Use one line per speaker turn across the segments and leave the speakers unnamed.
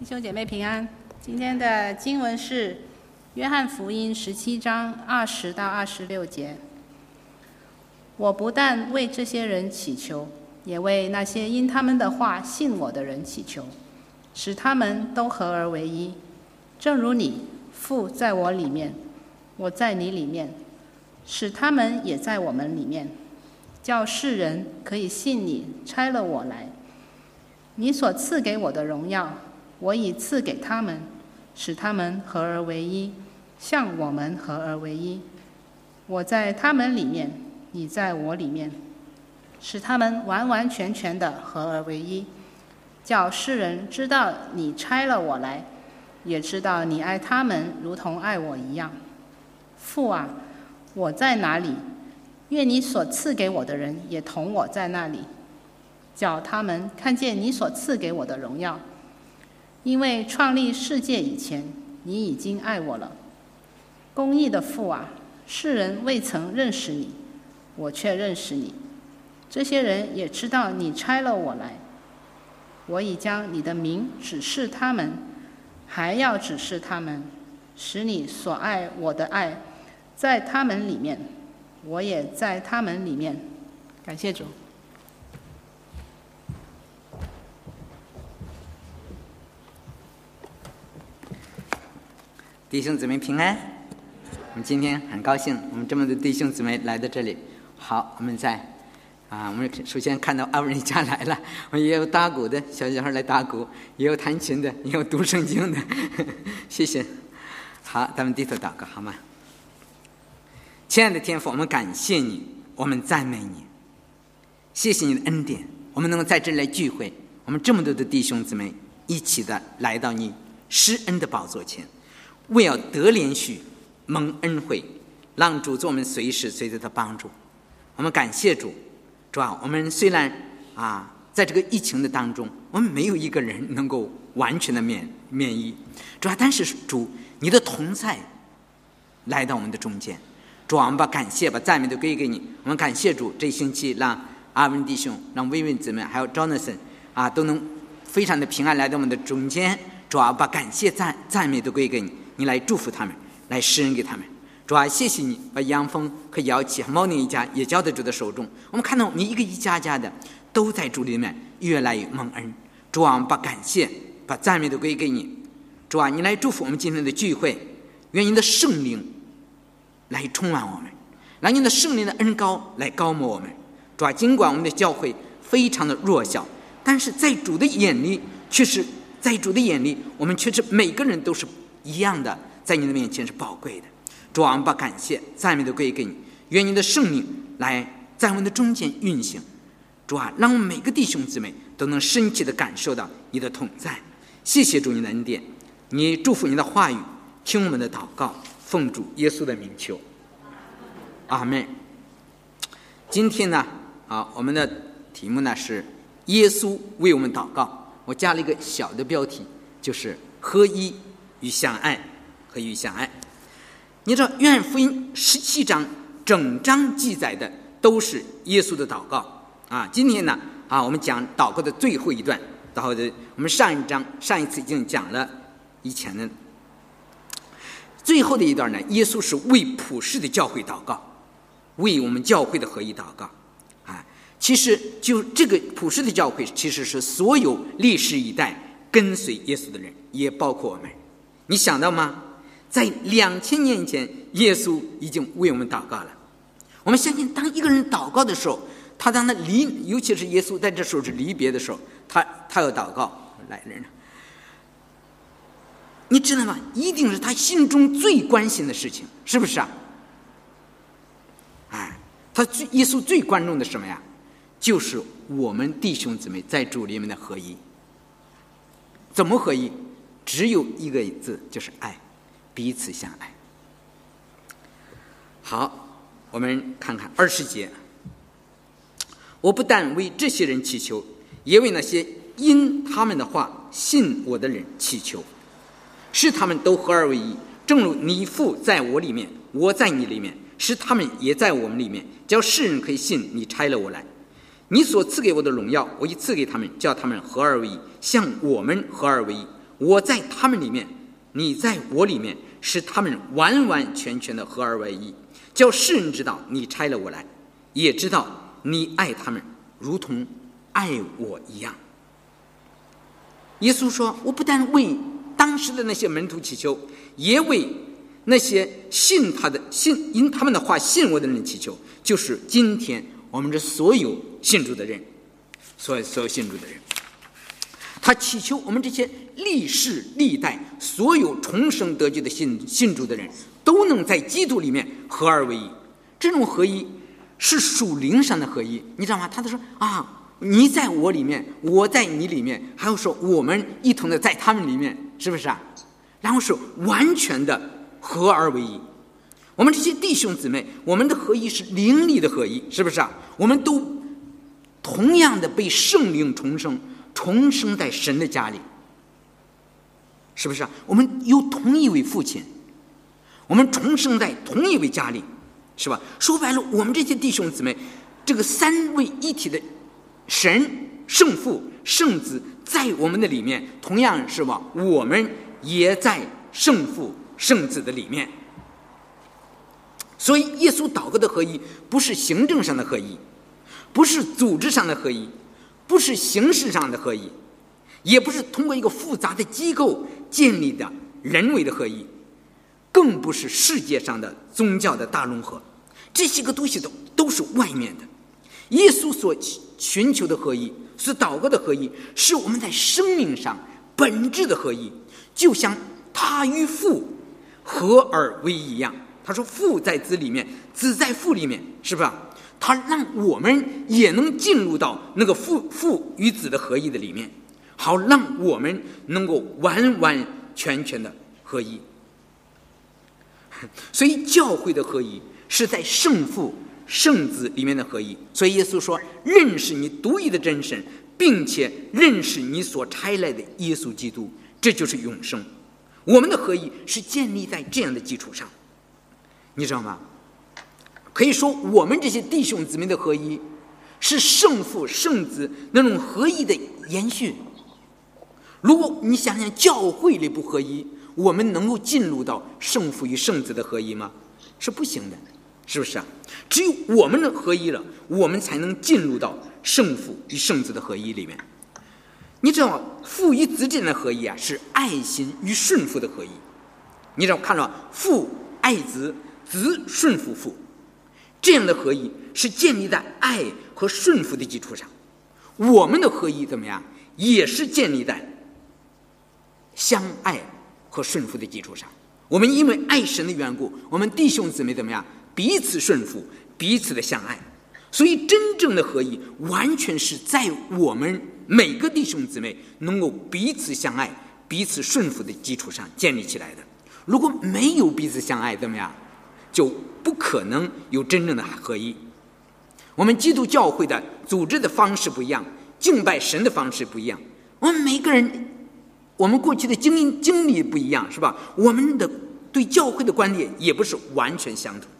弟兄姐妹平安。今天的经文是《约翰福音》十七章二十到二十六节。我不但为这些人祈求，也为那些因他们的话信我的人祈求，使他们都合而为一，正如你父在我里面，我在你里面，使他们也在我们里面，叫世人可以信你拆了我来。你所赐给我的荣耀，我已赐给他们，使他们合而为一，像我们合而为一。我在他们里面，你在我里面，使他们完完全全的合而为一，叫世人知道你差了我来，也知道你爱他们如同爱我一样。父啊，我在哪里，愿你所赐给我的人也同我在那里。叫他们看见你所赐给我的荣耀，因为创立世界以前，你已经爱我了。公义的父啊，世人未曾认识你，我却认识你。这些人也知道你拆了我来。我已将你的名指示他们，还要指示他们，使你所爱我的爱在他们里面，我也在他们里面。感谢主。
弟兄姊妹平安。我们今天很高兴，我们这么多弟兄姊妹来到这里。好，我们在啊，我们首先看到阿文尼家来了。我们也有打鼓的小小孩来打鼓，也有弹琴的，也有读圣经的。谢谢。好，咱们低头祷告好吗？亲爱的天父，我们感谢你，我们赞美你。谢谢你的恩典，我们能够在这里来聚会。我们这么多的弟兄姊妹一起的来到你施恩的宝座前。为要得连续蒙恩惠，让主做我们随时随地的帮助。我们感谢主，主啊，我们虽然啊，在这个疫情的当中，我们没有一个人能够完全的免免疫，主啊，但是主你的同在来到我们的中间，主啊，我们把感谢把赞美都归给你。我们感谢主，这星期让阿文弟兄、让薇薇姊妹还有 Jonathan 啊，都能非常的平安来到我们的中间。主啊，把感谢赞赞美都归给你。你来祝福他们，来施恩给他们。主啊，谢谢你把杨峰和姚琪和猫宁一家也交在主的手中。我们看到你一个一家家的都在主里面越来越蒙恩。主啊，把感谢、把赞美都归给你。主啊，你来祝福我们今天的聚会，愿你的圣灵来充满我们，让你的圣灵的恩高来高摩我们。主啊，尽管我们的教会非常的弱小，但是在主的眼里却是在主的眼里，我们却是每个人都是。一样的，在你的面前是宝贵的。主啊，我们把感谢、赞美都归给你。愿你的圣灵来在我们的中间运行。主啊，让我们每个弟兄姊妹都能深切的感受到你的同在。谢谢主你的恩典，你祝福你的话语，听我们的祷告，奉主耶稣的名求。阿门。今天呢，啊，我们的题目呢是耶稣为我们祷告。我加了一个小的标题，就是合一。与相爱和与相爱，你知道《约翰福音》十七章整章记载的都是耶稣的祷告啊。今天呢啊，我们讲祷告的最后一段，然后的我们上一章上一次已经讲了以前的最后的一段呢。耶稣是为普世的教会祷告，为我们教会的合一祷告啊。其实就这个普世的教会，其实是所有历史一代跟随耶稣的人，也包括我们。你想到吗？在两千年前，耶稣已经为我们祷告了。我们相信，当一个人祷告的时候，他当他离，尤其是耶稣在这时候是离别的时候，他他要祷告来人了。你知道吗？一定是他心中最关心的事情，是不是啊？哎，他最耶稣最关注的什么呀？就是我们弟兄姊妹在主里面的合一。怎么合一？只有一个字，就是爱，彼此相爱。好，我们看看二十节。我不但为这些人祈求，也为那些因他们的话信我的人祈求，使他们都合而为一，正如你父在我里面，我在你里面，使他们也在我们里面，叫世人可以信你拆了我来。你所赐给我的荣耀，我已赐给他们，叫他们合而为一，像我们合而为一。我在他们里面，你在我里面，使他们完完全全的合而为一，叫世人知道你拆了我来，也知道你爱他们，如同爱我一样。耶稣说：“我不但为当时的那些门徒祈求，也为那些信他的、信因他们的话信我的人祈求，就是今天我们这所有信主的人，所有所有信主的人。”他祈求我们这些历世历代所有重生得救的信信主的人，都能在基督里面合而为一。这种合一，是属灵上的合一，你知道吗？他都说啊，你在我里面，我在你里面，还有说我们一同的在他们里面，是不是啊？然后是完全的合而为一。我们这些弟兄姊妹，我们的合一是灵里的合一，是不是啊？我们都同样的被圣灵重生。重生在神的家里，是不是啊？我们有同一位父亲，我们重生在同一位家里，是吧？说白了，我们这些弟兄姊妹，这个三位一体的神、圣父、圣子在我们的里面，同样是吧？我们也在圣父、圣子的里面。所以，耶稣祷告的合一，不是行政上的合一，不是组织上的合一。不是形式上的合一，也不是通过一个复杂的机构建立的人为的合一，更不是世界上的宗教的大融合，这些个东西都都是外面的。耶稣所寻求的合一，是祷告的合一，是我们在生命上本质的合一，就像他与父合而为一一样。他说：“父在子里面，子在父里面，是不是？”他让我们也能进入到那个父父与子的合一的里面，好让我们能够完完全全的合一。所以教会的合一是在圣父、圣子里面的合一。所以耶稣说：“认识你独一的真神，并且认识你所差来的耶稣基督，这就是永生。”我们的合一是建立在这样的基础上，你知道吗？可以说，我们这些弟兄姊妹的合一，是圣父圣子那种合一的延续。如果你想想教会里不合一，我们能够进入到圣父与圣子的合一吗？是不行的，是不是啊？只有我们的合一了，我们才能进入到圣父与圣子的合一里面。你知道，父与子之间的合一啊，是爱心与顺服的合一。你知道，看到父爱子，子顺服父。这样的合一，是建立在爱和顺服的基础上。我们的合一怎么样？也是建立在相爱和顺服的基础上。我们因为爱神的缘故，我们弟兄姊妹怎么样？彼此顺服，彼此的相爱。所以，真正的合一，完全是在我们每个弟兄姊妹能够彼此相爱、彼此顺服的基础上建立起来的。如果没有彼此相爱，怎么样？就不可能有真正的合一。我们基督教会的组织的方式不一样，敬拜神的方式不一样。我们每个人，我们过去的经经历不一样，是吧？我们的对教会的观点也不是完全相同。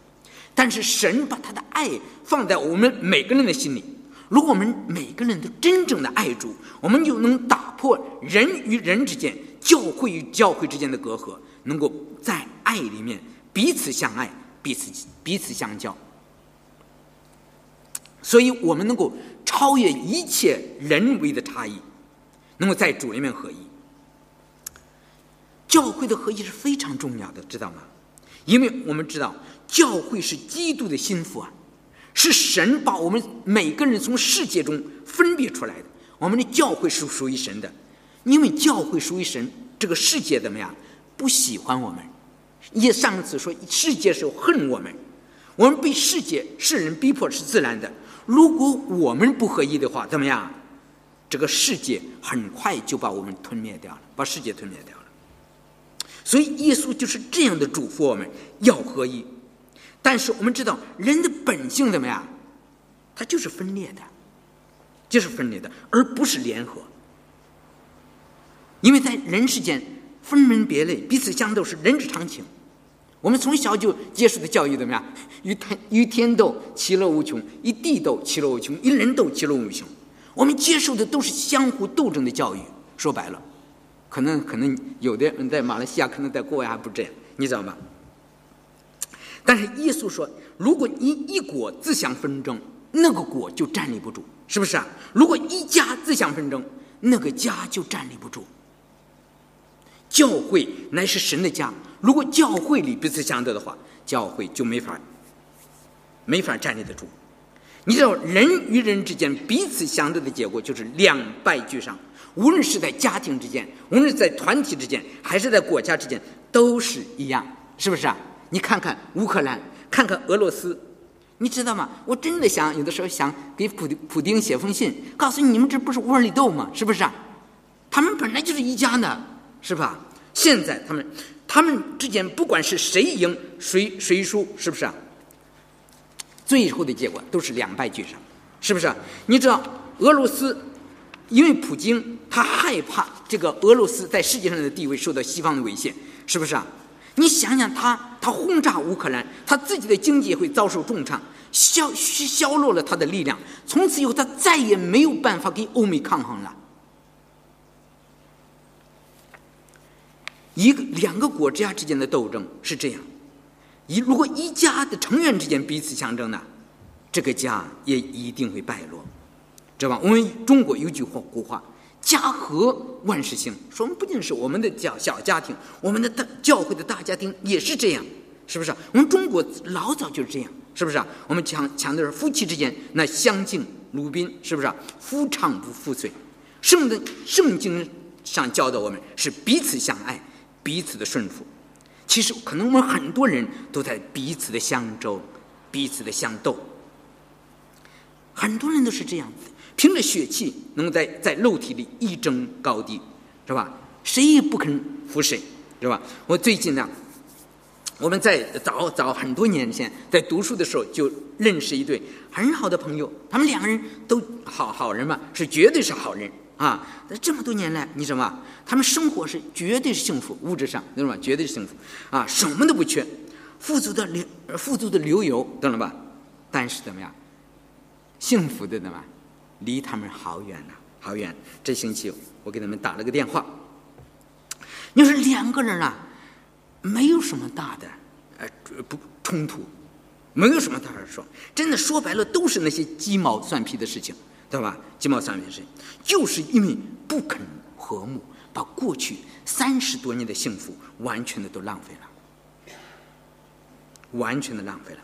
但是神把他的爱放在我们每个人的心里。如果我们每个人都真正的爱主，我们就能打破人与人之间、教会与教会之间的隔阂，能够在爱里面彼此相爱。彼此彼此相交，所以我们能够超越一切人为的差异，能够在主里面合一。教会的合一是非常重要的，知道吗？因为我们知道教会是基督的心腹啊，是神把我们每个人从世界中分别出来的。我们的教会是属于神的，因为教会属于神，这个世界怎么样？不喜欢我们。你上次说，世界是恨我们，我们被世界世人逼迫是自然的。如果我们不合一的话，怎么样？这个世界很快就把我们吞灭掉了，把世界吞灭掉了。所以耶稣就是这样的嘱咐我们要合一。但是我们知道，人的本性怎么样？它就是分裂的，就是分裂的，而不是联合。因为在人世间分门别类，彼此相斗是人之常情。我们从小就接受的教育怎么样？与天与天斗，其乐无穷；与地斗，其乐无穷；与人斗，其乐无穷。我们接受的都是相互斗争的教育。说白了，可能可能有的人在马来西亚，可能在国外还不这样，你知道吗？但是耶稣说，如果你一国自相纷争，那个国就站立不住，是不是啊？如果一家自相纷争，那个家就站立不住。教会乃是神的家，如果教会里彼此相对的话，教会就没法没法站立得住。你知道，人与人之间彼此相对的结果就是两败俱伤。无论是在家庭之间，无论是在团体之间，还是在国家之间，都是一样，是不是啊？你看看乌克兰，看看俄罗斯，你知道吗？我真的想有的时候想给普普丁写封信，告诉你你们这不是窝里斗吗？是不是啊？他们本来就是一家呢，是吧？现在他们他们之间不管是谁赢谁谁输，是不是啊？最后的结果都是两败俱伤，是不是啊？你知道俄罗斯，因为普京他害怕这个俄罗斯在世界上的地位受到西方的威胁，是不是啊？你想想他，他轰炸乌克兰，他自己的经济会遭受重创，消削弱了他的力量，从此以后他再也没有办法跟欧美抗衡了。一个两个国家之间的斗争是这样。一如果一家的成员之间彼此相争呢，这个家也一定会败落，知道吧？我们中国有句话古话：“家和万事兴。”说不仅是我们的小小家庭，我们的大教会的大家庭也是这样，是不是？我们中国老早就是这样，是不是？我们强强调是夫妻之间那相敬如宾，是不是？夫唱不妇随，圣的圣经上教导我们是彼此相爱，彼此的顺服。其实，可能我们很多人都在彼此的相争，彼此的相斗。很多人都是这样子，凭着血气，能在在肉体里一争高低，是吧？谁也不肯服谁，是吧？我最近呢，我们在早早很多年前在读书的时候就认识一对很好的朋友，他们两个人都好好人嘛，是绝对是好人。啊，那这么多年来，你什么？他们生活是绝对是幸福，物质上，懂了吧？绝对是幸福，啊，什么都不缺，富足的流，富足的流油，懂了吧？但是怎么样？幸福的怎么？离他们好远呐，好远。这星期我给他们打了个电话，你说两个人啊，没有什么大的，呃，不冲突，没有什么大事说，真的说白了都是那些鸡毛蒜皮的事情。对吧？鸡毛蒜皮事，就是因为不肯和睦，把过去三十多年的幸福完全的都浪费了，完全的浪费了。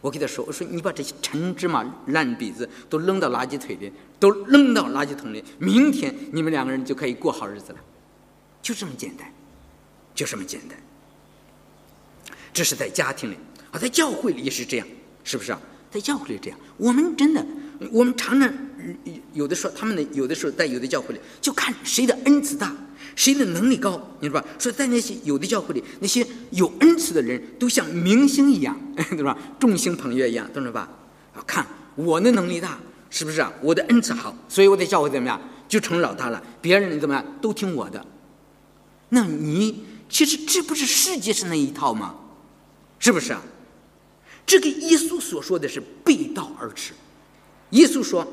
我给他说：“我说你把这些陈芝麻烂鼻子都扔到垃圾堆里，都扔到垃圾桶里，明天你们两个人就可以过好日子了，就这么简单，就这么简单。这是在家庭里啊，在教会里也是这样，是不是啊？在教会里这样，我们真的。”我们常常有的时候，他们的有的时候在有的教会里，就看谁的恩赐大，谁的能力高，你知道吧？所以在那些有的教会里，那些有恩赐的人都像明星一样，对吧？众星捧月一样，懂了吧？看我的能力大，是不是啊？我的恩赐好，所以我的教会怎么样，就成老大了。别人怎么样，都听我的。那你其实这不是世界上那一套吗？是不是啊？这跟耶稣所说的是背道而驰。耶稣说：“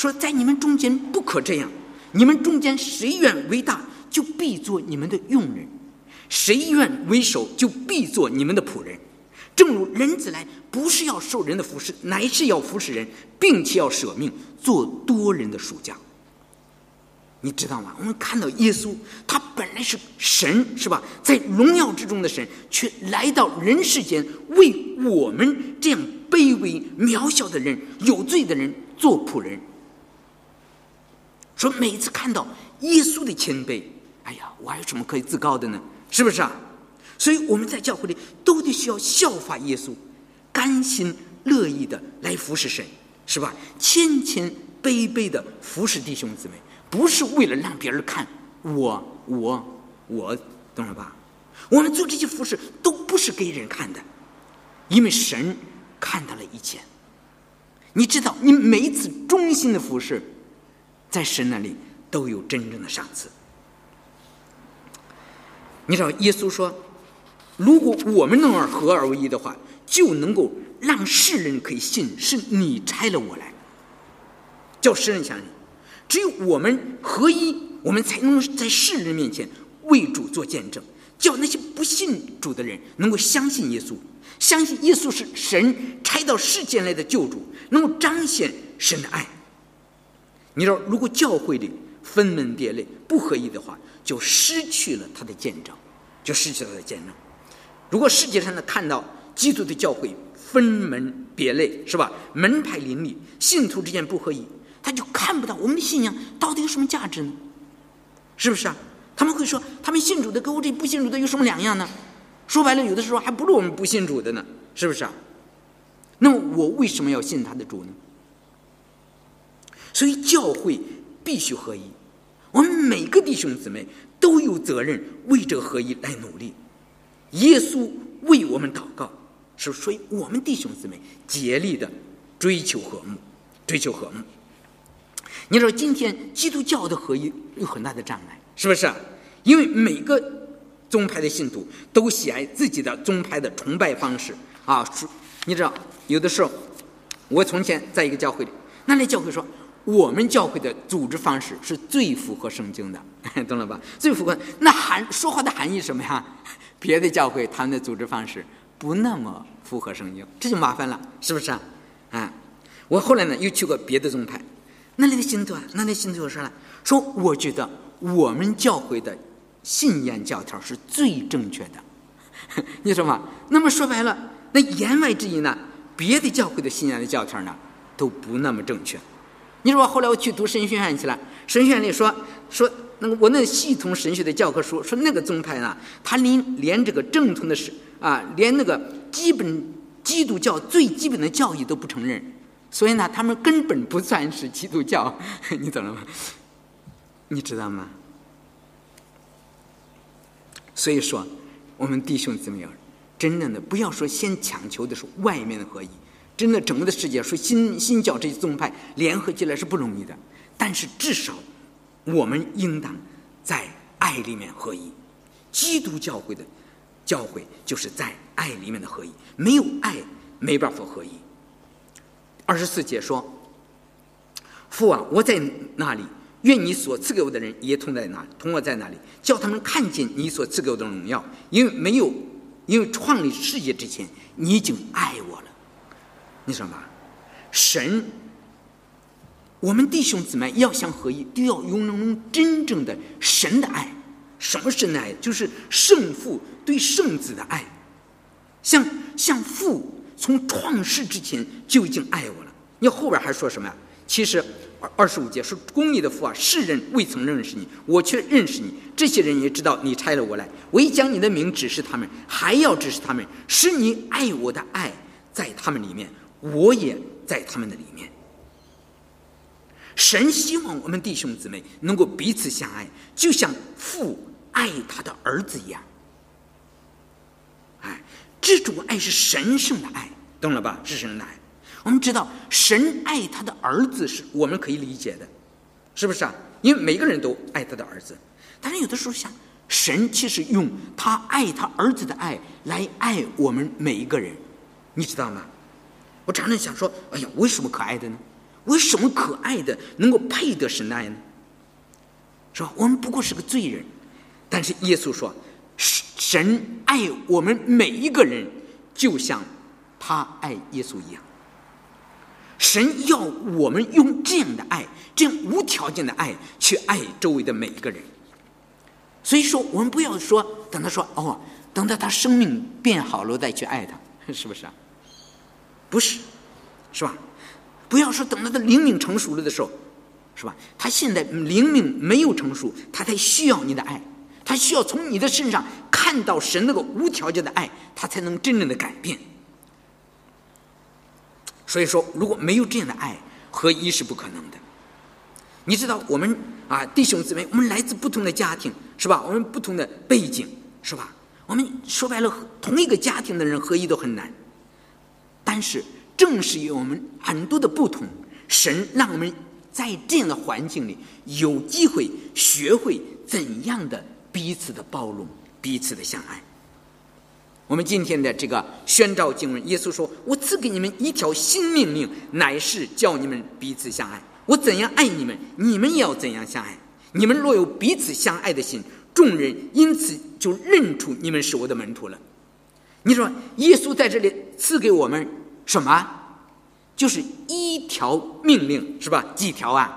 说在你们中间不可这样，你们中间谁愿为大，就必做你们的用人；谁愿为首，就必做你们的仆人。正如人子来，不是要受人的服侍，乃是要服侍人，并且要舍命做多人的属将。你知道吗？我们看到耶稣，他本来是神，是吧？在荣耀之中的神，却来到人世间，为我们这样。”卑微渺小的人，有罪的人做仆人。说每次看到耶稣的谦卑，哎呀，我还有什么可以自高的呢？是不是啊？所以我们在教会里都得需要效法耶稣，甘心乐意的来服侍神，是吧？谦谦卑卑的服侍弟兄姊妹，不是为了让别人看我，我，我，懂了吧？我们做这些服侍都不是给人看的，因为神。看到了一切，你知道，你每一次忠心的服侍，在神那里都有真正的赏赐。你知道，耶稣说，如果我们能合而为一的话，就能够让世人可以信是你拆了我来，叫世人相信。只有我们合一，我们才能在世人面前为主做见证，叫那些不信主的人能够相信耶稣，相信耶稣是神拆到世间来的救主，能够彰显神的爱。你说，如果教会里分门别类、不合一的话，就失去了他的见证，就失去了他的见证。如果世界上呢看到基督的教会分门别类，是吧？门派林立，信徒之间不合一，他就看不到我们的信仰到底有什么价值呢？是不是啊？他们会说，他们信主的跟我这不信主的有什么两样呢？说白了，有的时候还不如我们不信主的呢，是不是啊？那么我为什么要信他的主呢？所以教会必须合一，我们每个弟兄姊妹都有责任为这个合一来努力。耶稣为我们祷告，是所以我们弟兄姊妹竭力的追求和睦，追求和睦。你说今天基督教的合一有很大的障碍，是不是？因为每个宗派的信徒都喜爱自己的宗派的崇拜方式啊。你知道，有的时候我从前在一个教会里，那那教会说。我们教会的组织方式是最符合圣经的，懂了吧？最符合那含说话的含义什么呀？别的教会他们的组织方式不那么符合圣经，这就麻烦了，是不是啊？啊！我后来呢又去过别的宗派，那里的信徒啊，那里的信徒说了，说我觉得我们教会的信仰教条是最正确的，你说嘛？那么说白了，那言外之意呢，别的教会的信仰的教条呢都不那么正确。你说后来我去读神学院去了，神学院里说说那个我那系统神学的教科书说那个宗派呢，他连连这个正统的是啊，连那个基本基督教最基本的教义都不承认，所以呢，他们根本不算是基督教，你懂了吗？你知道吗？所以说，我们弟兄姊妹，真正的不要说先强求的是外面的合一。真的，整个的世界说新新教这些宗派联合起来是不容易的，但是至少我们应当在爱里面合一。基督教会的教会就是在爱里面的合一，没有爱没办法合一。二十四节说：“父啊，我在那里，愿你所赐给我的人也同在那，同我在那里，叫他们看见你所赐给我的荣耀。因为没有，因为创立世界之前，你已经爱我了。”你说吧，神，我们弟兄姊妹要想合一，都要拥有真正的神的爱。什么神的爱？就是圣父对圣子的爱，像像父从创世之前就已经爱我了。你后边还说什么呀？其实二二十五节说：“公义的父啊，世人未曾认识你，我却认识你。这些人也知道你差了我来，我一将你的名指示他们，还要指示他们，使你爱我的爱在他们里面。”我也在他们的里面。神希望我们弟兄姊妹能够彼此相爱，就像父爱他的儿子一样。哎，这种爱是神圣的爱，懂了吧？是神的爱。我们知道，神爱他的儿子是我们可以理解的，是不是啊？因为每个人都爱他的儿子，但是有的时候想，神其实用他爱他儿子的爱来爱我们每一个人，你知道吗？我常常想说：“哎呀，为什么可爱的呢？为什么可爱的能够配得神爱呢？是吧？我们不过是个罪人，但是耶稣说，神爱我们每一个人，就像他爱耶稣一样。神要我们用这样的爱，这样无条件的爱去爱周围的每一个人。所以说，我们不要说等他说哦，等到他生命变好了再去爱他，是不是啊？”不是，是吧？不要说等到他灵命成熟了的时候，是吧？他现在灵命没有成熟，他才需要你的爱，他需要从你的身上看到神那个无条件的爱，他才能真正的改变。所以说，如果没有这样的爱，合一是不可能的。你知道，我们啊，弟兄姊妹，我们来自不同的家庭，是吧？我们不同的背景，是吧？我们说白了，同一个家庭的人合一都很难。但是，正是有我们很多的不同，神让我们在这样的环境里有机会学会怎样的彼此的包容、彼此的相爱。我们今天的这个宣召经文，耶稣说：“我赐给你们一条新命令，乃是叫你们彼此相爱。”我怎样爱你们，你们也要怎样相爱。你们若有彼此相爱的心，众人因此就认出你们是我的门徒了。你说耶稣在这里赐给我们什么？就是一条命令，是吧？几条啊？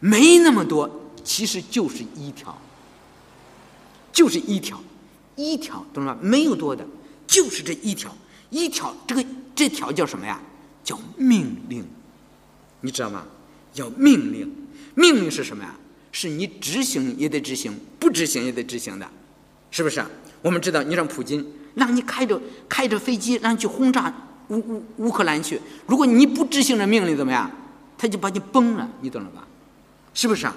没那么多，其实就是一条，就是一条，一条，懂了吗？没有多的，就是这一条，一条。这个这条叫什么呀？叫命令，你知道吗？叫命令。命令是什么呀？是你执行也得执行，不执行也得执行的，是不是？我们知道，你让普京让你开着开着飞机让你去轰炸乌乌乌克兰去，如果你不执行这命令，怎么样？他就把你崩了，你懂了吧？是不是啊？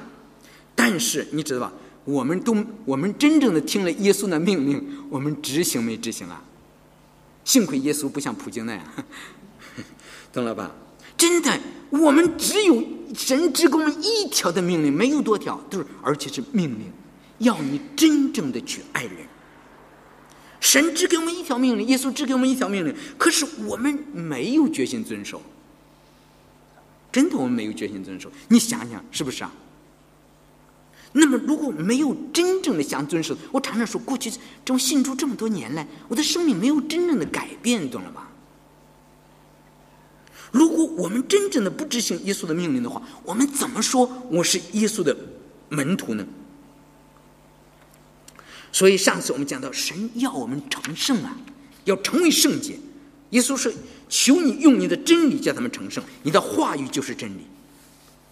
但是你知道吧？我们都我们真正的听了耶稣的命令，我们执行没执行啊？幸亏耶稣不像普京那样，懂了吧？真的，我们只有神只给我们一条的命令，没有多条，都是而且是命令，要你真正的去爱人。神只给我们一条命令，耶稣只给我们一条命令，可是我们没有决心遵守。真的，我们没有决心遵守。你想想，是不是啊？那么，如果没有真正的想遵守，我常常说，过去这种信主这么多年来，我的生命没有真正的改变，懂了吧？如果我们真正的不执行耶稣的命令的话，我们怎么说我是耶稣的门徒呢？所以上次我们讲到，神要我们成圣啊，要成为圣洁。耶稣说：“求你用你的真理叫他们成圣，你的话语就是真理。”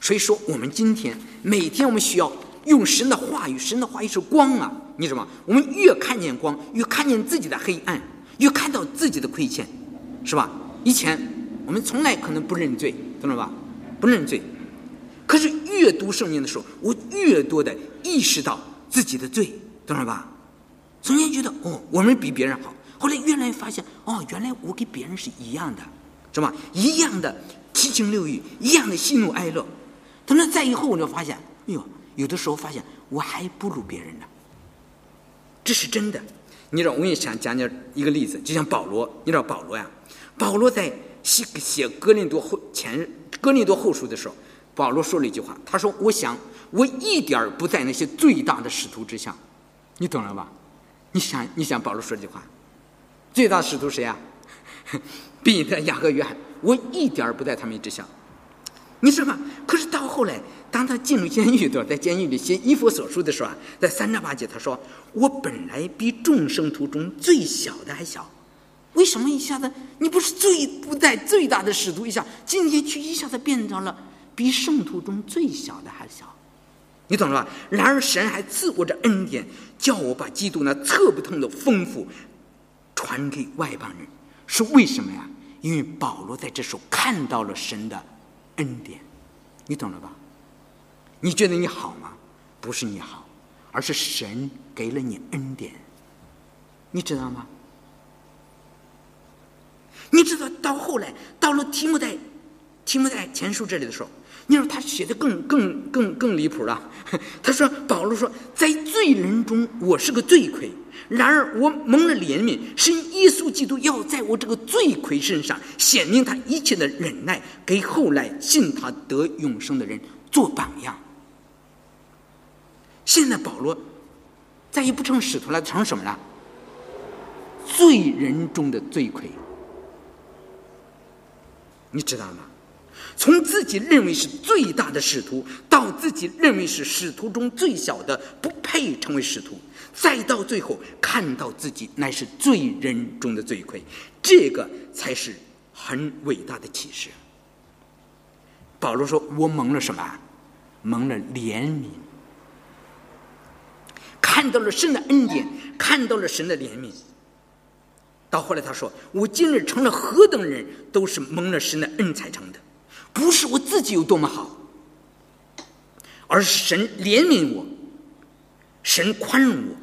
所以说，我们今天每天我们需要用神的话语，神的话语是光啊，你知道吗？我们越看见光，越看见自己的黑暗，越看到自己的亏欠，是吧？以前我们从来可能不认罪，懂了吧？不认罪，可是越读圣经的时候，我越多的意识到自己的罪，懂了吧？从前觉得哦，我们比别人好，后来越来越发现哦，原来我跟别人是一样的，是吧？一样的七情六欲，一样的喜怒哀乐。等到再以后，我就发现，哎呦，有的时候发现我还不如别人呢。这是真的。你知道，我也想讲讲一个例子，就像保罗，你知道保罗呀？保罗在写写哥林多后前哥林多后书的时候，保罗说了一句话，他说：“我想我一点不在那些最大的使徒之下。”你懂了吧？你想，你想保罗说这句话，最大使徒谁啊？彼得、雅各、约翰，我一点儿不在他们之下。你知道吗？可是到后来，当他进入监狱的，在监狱里写以弗所书的时候啊，在三章八节，他说：“我本来比众生徒中最小的还小，为什么一下子你不是最不在最大的使徒一下，今天却一下子变成了比圣徒中最小的还小？”你懂了吧？然而神还赐我这恩典，叫我把基督那测不通的丰富传给外邦人，是为什么呀？因为保罗在这时候看到了神的恩典，你懂了吧？你觉得你好吗？不是你好，而是神给了你恩典，你知道吗？你知道到后来到了提摩太提摩太前书这里的时候。你说他写的更更更更离谱了。他说：“保罗说，在罪人中我是个罪魁，然而我蒙了怜悯，是耶稣基督要在我这个罪魁身上显明他一切的忍耐，给后来信他得永生的人做榜样。”现在保罗再也不成使徒了，成什么了？罪人中的罪魁，你知道吗？从自己认为是最大的使徒，到自己认为是使徒中最小的，不配成为使徒，再到最后看到自己乃是罪人中的罪魁，这个才是很伟大的启示。保罗说：“我蒙了什么？蒙了怜悯，看到了神的恩典，看到了神的怜悯。到后来他说：我今日成了何等人，都是蒙了神的恩才成的。”不是我自己有多么好，而是神怜悯我，神宽容我，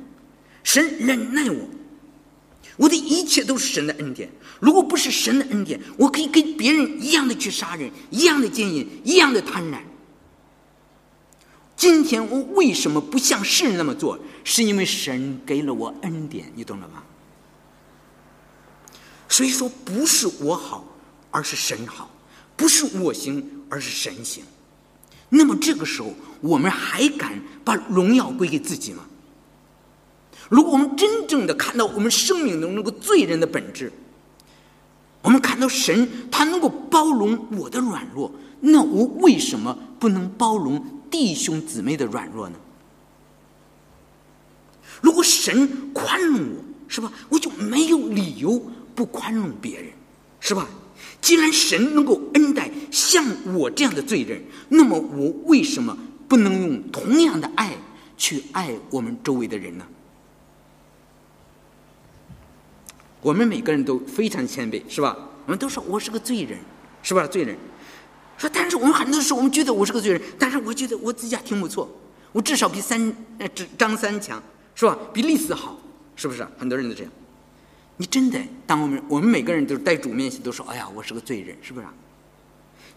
神忍耐我，我的一切都是神的恩典。如果不是神的恩典，我可以跟别人一样的去杀人，一样的奸淫，一样的贪婪。今天我为什么不像世人那么做？是因为神给了我恩典，你懂了吗？所以说，不是我好，而是神好。不是我行，而是神行。那么这个时候，我们还敢把荣耀归给自己吗？如果我们真正的看到我们生命中那个罪人的本质，我们看到神他能够包容我的软弱，那我为什么不能包容弟兄姊妹的软弱呢？如果神宽容我，是吧？我就没有理由不宽容别人，是吧？既然神能够恩待像我这样的罪人，那么我为什么不能用同样的爱去爱我们周围的人呢？我们每个人都非常谦卑，是吧？我们都说我是个罪人，是吧？罪人说，但是我们很多时候我们觉得我是个罪人，但是我觉得我自己还挺不错，我至少比三呃张三强，是吧？比李四好，是不是？很多人都这样。你真的，当我们我们每个人都是带主面前，都说：“哎呀，我是个罪人，是不是？”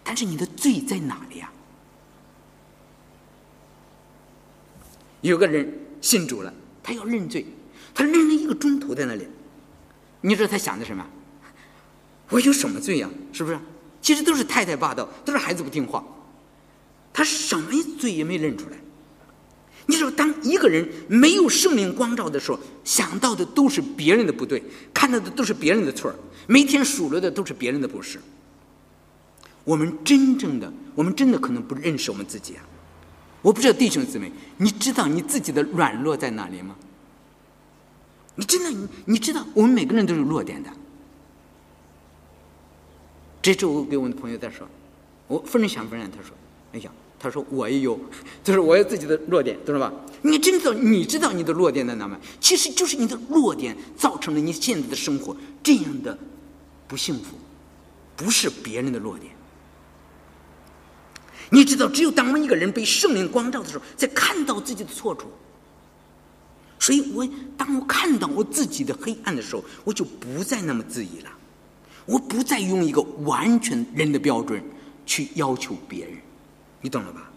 但是你的罪在哪里呀？有个人信主了，他要认罪，他认了一个钟头在那里。你知道他想的什么？我有什么罪呀？是不是？其实都是太太霸道，都是孩子不听话。他什么罪也没认出来。你说，当一个人没有圣灵光照的时候，想到的都是别人的不对，看到的都是别人的错儿，每天数落的都是别人的不是。我们真正的，我们真的可能不认识我们自己啊！我不知道弟兄姊妹，你知道你自己的软弱在哪里吗？你真的，你知道，我们每个人都有弱点的。这周我给我的朋友在说，我夫人想夫人，他说：“哎呀。”他说：“我也有，就是我有自己的弱点，懂了吧？你真知道，你知道你的弱点在哪吗？其实就是你的弱点造成了你现在的生活这样的不幸福，不是别人的弱点。你知道，只有当我们一个人被圣灵光照的时候，才看到自己的错处。所以我当我看到我自己的黑暗的时候，我就不再那么自疑了，我不再用一个完全人的标准去要求别人。”你懂了吧？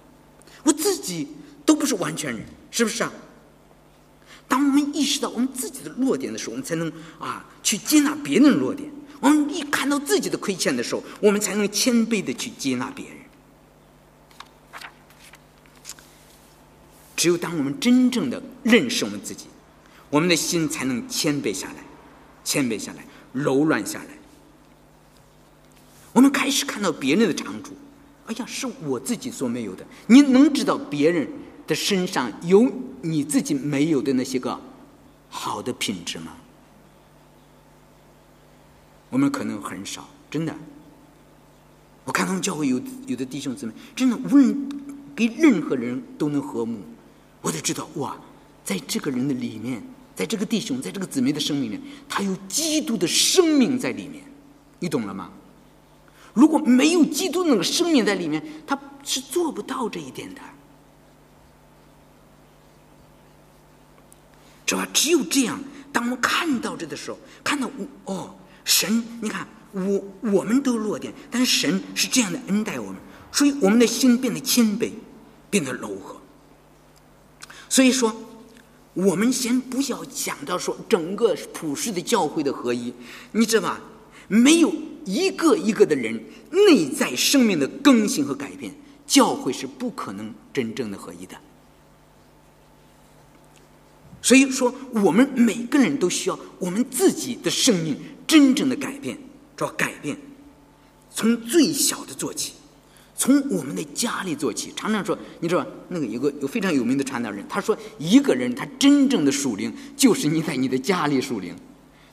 我自己都不是完全人，是不是啊？当我们意识到我们自己的弱点的时候，我们才能啊去接纳别人的弱点。我们一看到自己的亏欠的时候，我们才能谦卑的去接纳别人。只有当我们真正的认识我们自己，我们的心才能谦卑下来，谦卑下来，柔软下来。我们开始看到别人的长处。哎呀，是我自己所没有的。你能知道别人的身上有你自己没有的那些个好的品质吗？我们可能很少，真的。我看他们教会有有的弟兄姊妹，真的无论跟任何人都能和睦。我得知道哇，在这个人的里面，在这个弟兄，在这个姊妹的生命里，他有基督的生命在里面。你懂了吗？如果没有基督那个生命在里面，他是做不到这一点的。是吧？只有这样，当我们看到这的时候，看到哦，神，你看我我们都弱点，但是神是这样的恩待我们，所以我们的心变得谦卑，变得柔和。所以说，我们先不要讲到说整个普世的教会的合一，你知道吗？没有。一个一个的人内在生命的更新和改变，教会是不可能真正的合一的。所以说，我们每个人都需要我们自己的生命真正的改变，要改变，从最小的做起，从我们的家里做起。常常说，你知道那个有个有非常有名的传道人，他说，一个人他真正的属灵，就是你在你的家里属灵，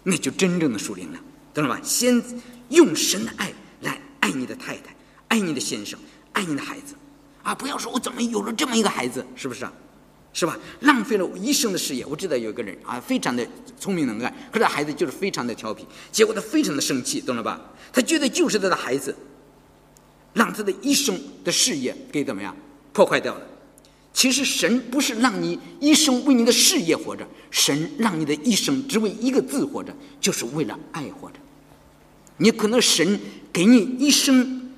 那就真正的属灵了，懂了吧？先。用神的爱来爱你的太太，爱你的先生，爱你的孩子，啊！不要说我怎么有了这么一个孩子，是不是啊？是吧？浪费了我一生的事业。我知道有一个人啊，非常的聪明能干，可是孩子就是非常的调皮，结果他非常的生气，懂了吧？他觉得就是他的孩子，让他的一生的事业给怎么样破坏掉了。其实神不是让你一生为你的事业活着，神让你的一生只为一个字活着，就是为了爱活着。你可能神给你一生，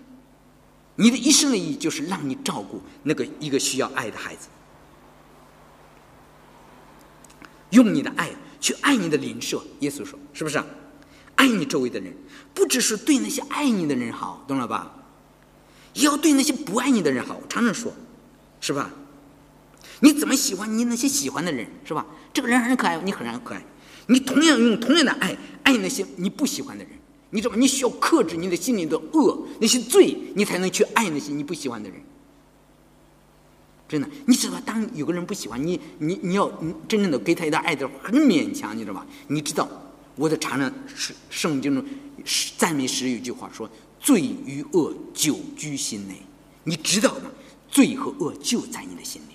你的一生的意义就是让你照顾那个一个需要爱的孩子，用你的爱去爱你的邻舍。耶稣说：“是不是？爱你周围的人，不只是对那些爱你的人好，懂了吧？也要对那些不爱你的人好。我常常说，是吧？你怎么喜欢你那些喜欢的人，是吧？这个人很可爱，你很可爱。你同样用同样的爱爱那些你不喜欢的人，你知道吗？你需要克制你的心里的恶，那些罪，你才能去爱那些你不喜欢的人。真的，你知道，当有个人不喜欢你，你你要真正的给他一点爱的话，很勉强，你知道吧？你知道，我在常常是圣经中赞美诗有句话说：“罪与恶久居心内。”你知道吗？罪和恶就在你的心里。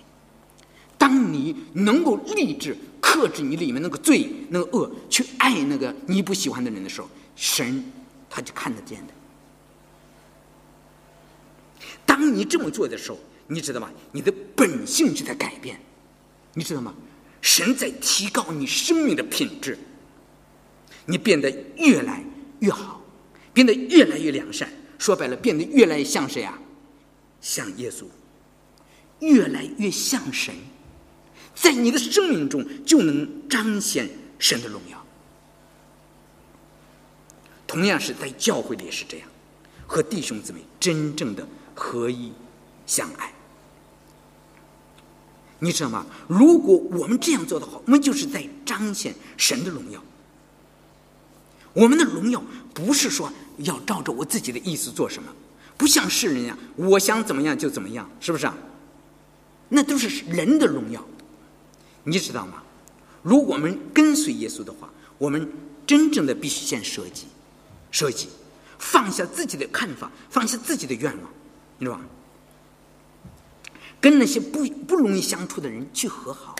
当你能够立志克制你里面那个罪、那个恶，去爱那个你不喜欢的人的时候，神他就看得见的。当你这么做的时候，你知道吗？你的本性就在改变，你知道吗？神在提高你生命的品质，你变得越来越好，变得越来越良善。说白了，变得越来越像谁啊？像耶稣，越来越像神，在你的生命中就能彰显神的荣耀。同样是在教会里也是这样，和弟兄姊妹真正的合一相爱。你知道吗？如果我们这样做的好，我们就是在彰显神的荣耀。我们的荣耀不是说要照着我自己的意思做什么，不像世人一样，我想怎么样就怎么样，是不是啊？那都是人的荣耀，你知道吗？如果我们跟随耶稣的话，我们真正的必须先舍己，舍己，放下自己的看法，放下自己的愿望，你知道吧？跟那些不不容易相处的人去和好，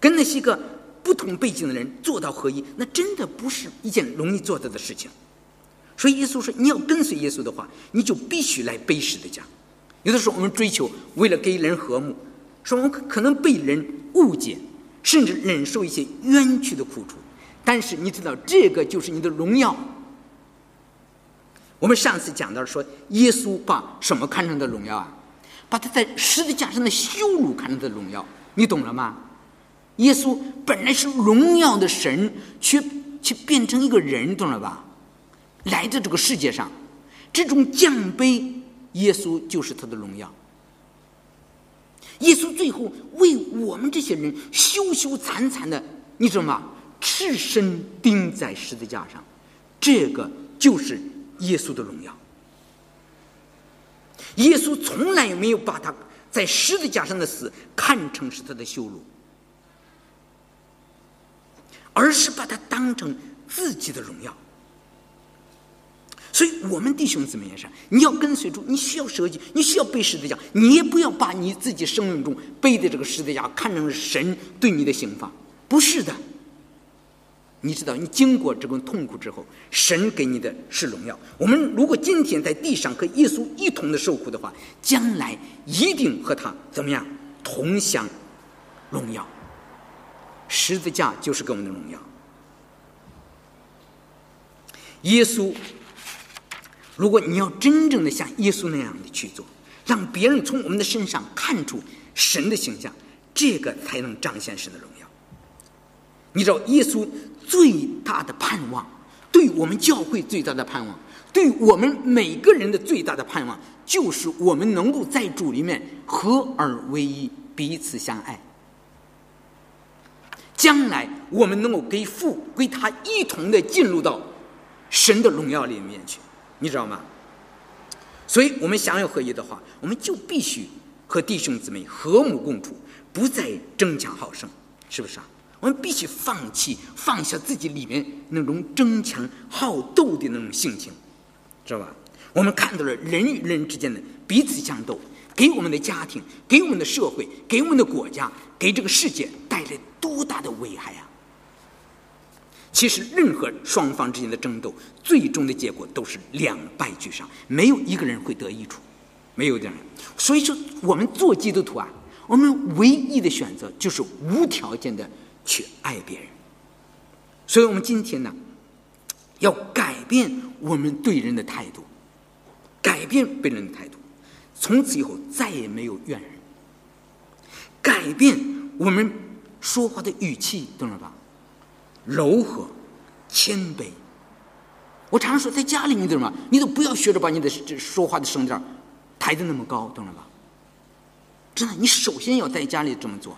跟那些个不同背景的人做到合一，那真的不是一件容易做到的事情。所以耶稣说，你要跟随耶稣的话，你就必须来背十字架。有的时候我们追求为了跟人和睦，说我们可能被人误解，甚至忍受一些冤屈的苦楚。但是你知道，这个就是你的荣耀。我们上次讲到说，耶稣把什么看成的荣耀啊？把他在十字架上的羞辱看成的荣耀，你懂了吗？耶稣本来是荣耀的神，却却变成一个人，懂了吧？来到这个世界上，这种降卑，耶稣就是他的荣耀。耶稣最后为我们这些人羞羞惨惨的，你知道吗？赤身钉在十字架上，这个就是耶稣的荣耀。耶稣从来没有把他在十字架上的死看成是他的羞辱，而是把他当成自己的荣耀。所以，我们弟兄姊妹也是，你要跟随主，你需要舍己，你需要背十字架，你也不要把你自己生命中背的这个十字架看成是神对你的刑罚，不是的。你知道，你经过这种痛苦之后，神给你的是荣耀。我们如果今天在地上和耶稣一同的受苦的话，将来一定和他怎么样同享荣耀。十字架就是给我们的荣耀。耶稣，如果你要真正的像耶稣那样的去做，让别人从我们的身上看出神的形象，这个才能彰显神的荣耀。你知道，耶稣。最大的盼望，对我们教会最大的盼望，对我们每个人的最大的盼望，就是我们能够在主里面合而为一，彼此相爱。将来我们能够给父归他一同的进入到神的荣耀里面去，你知道吗？所以，我们想要合一的话，我们就必须和弟兄姊妹和睦共处，不再争强好胜，是不是啊？我们必须放弃、放下自己里面那种争强好斗的那种性情，知道吧？我们看到了人与人之间的彼此相斗，给我们的家庭、给我们的社会、给我们的国家、给这个世界带来多大的危害啊！其实，任何双方之间的争斗，最终的结果都是两败俱伤，没有一个人会得益处，没有的人。所以说，我们做基督徒啊，我们唯一的选择就是无条件的。去爱别人，所以我们今天呢，要改变我们对人的态度，改变别人的态度，从此以后再也没有怨人，改变我们说话的语气，懂了吧？柔和、谦卑。我常常说，在家里你懂吗？你都不要学着把你的这说话的声调抬得那么高，懂了吧？真的，你首先要在家里这么做。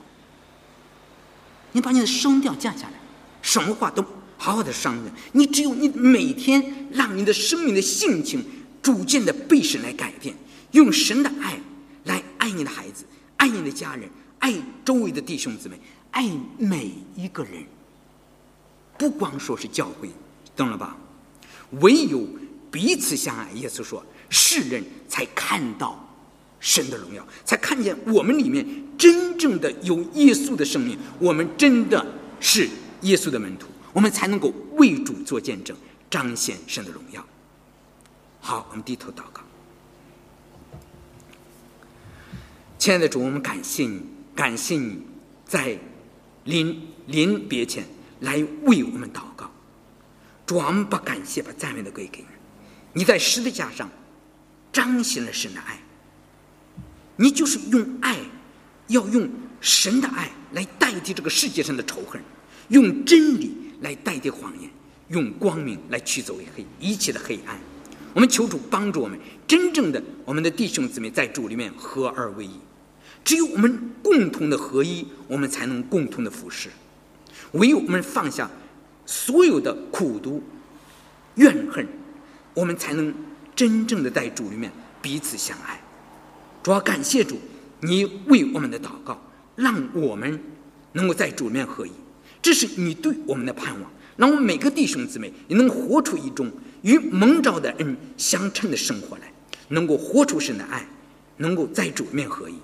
你把你的声调降下来，什么话都好好的商量。你只有你每天让你的生命的性情逐渐的被神来改变，用神的爱来爱你的孩子，爱你的家人，爱周围的弟兄姊妹，爱每一个人。不光说是教会，懂了吧？唯有彼此相爱，耶稣说，世人才看到。神的荣耀，才看见我们里面真正的有耶稣的生命，我们真的是耶稣的门徒，我们才能够为主做见证，彰显神的荣耀。好，我们低头祷告。亲爱的主，我们感谢你，感谢你在临临别前来为我们祷告。主，我们把感谢、把赞美都归给你。你在十字架上彰显了神的爱。你就是用爱，要用神的爱来代替这个世界上的仇恨，用真理来代替谎言，用光明来驱走黑一切的黑暗。我们求主帮助我们，真正的我们的弟兄姊妹在主里面合二为一。只有我们共同的合一，我们才能共同的服侍。唯有我们放下所有的苦毒、怨恨，我们才能真正的在主里面彼此相爱。我要感谢主，你为我们的祷告，让我们能够在主面合一，这是你对我们的盼望。让我们每个弟兄姊妹也能活出一种与蒙召的恩相称的生活来，能够活出神的爱，能够在主面合一。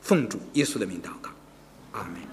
奉主耶稣的名祷告，阿门。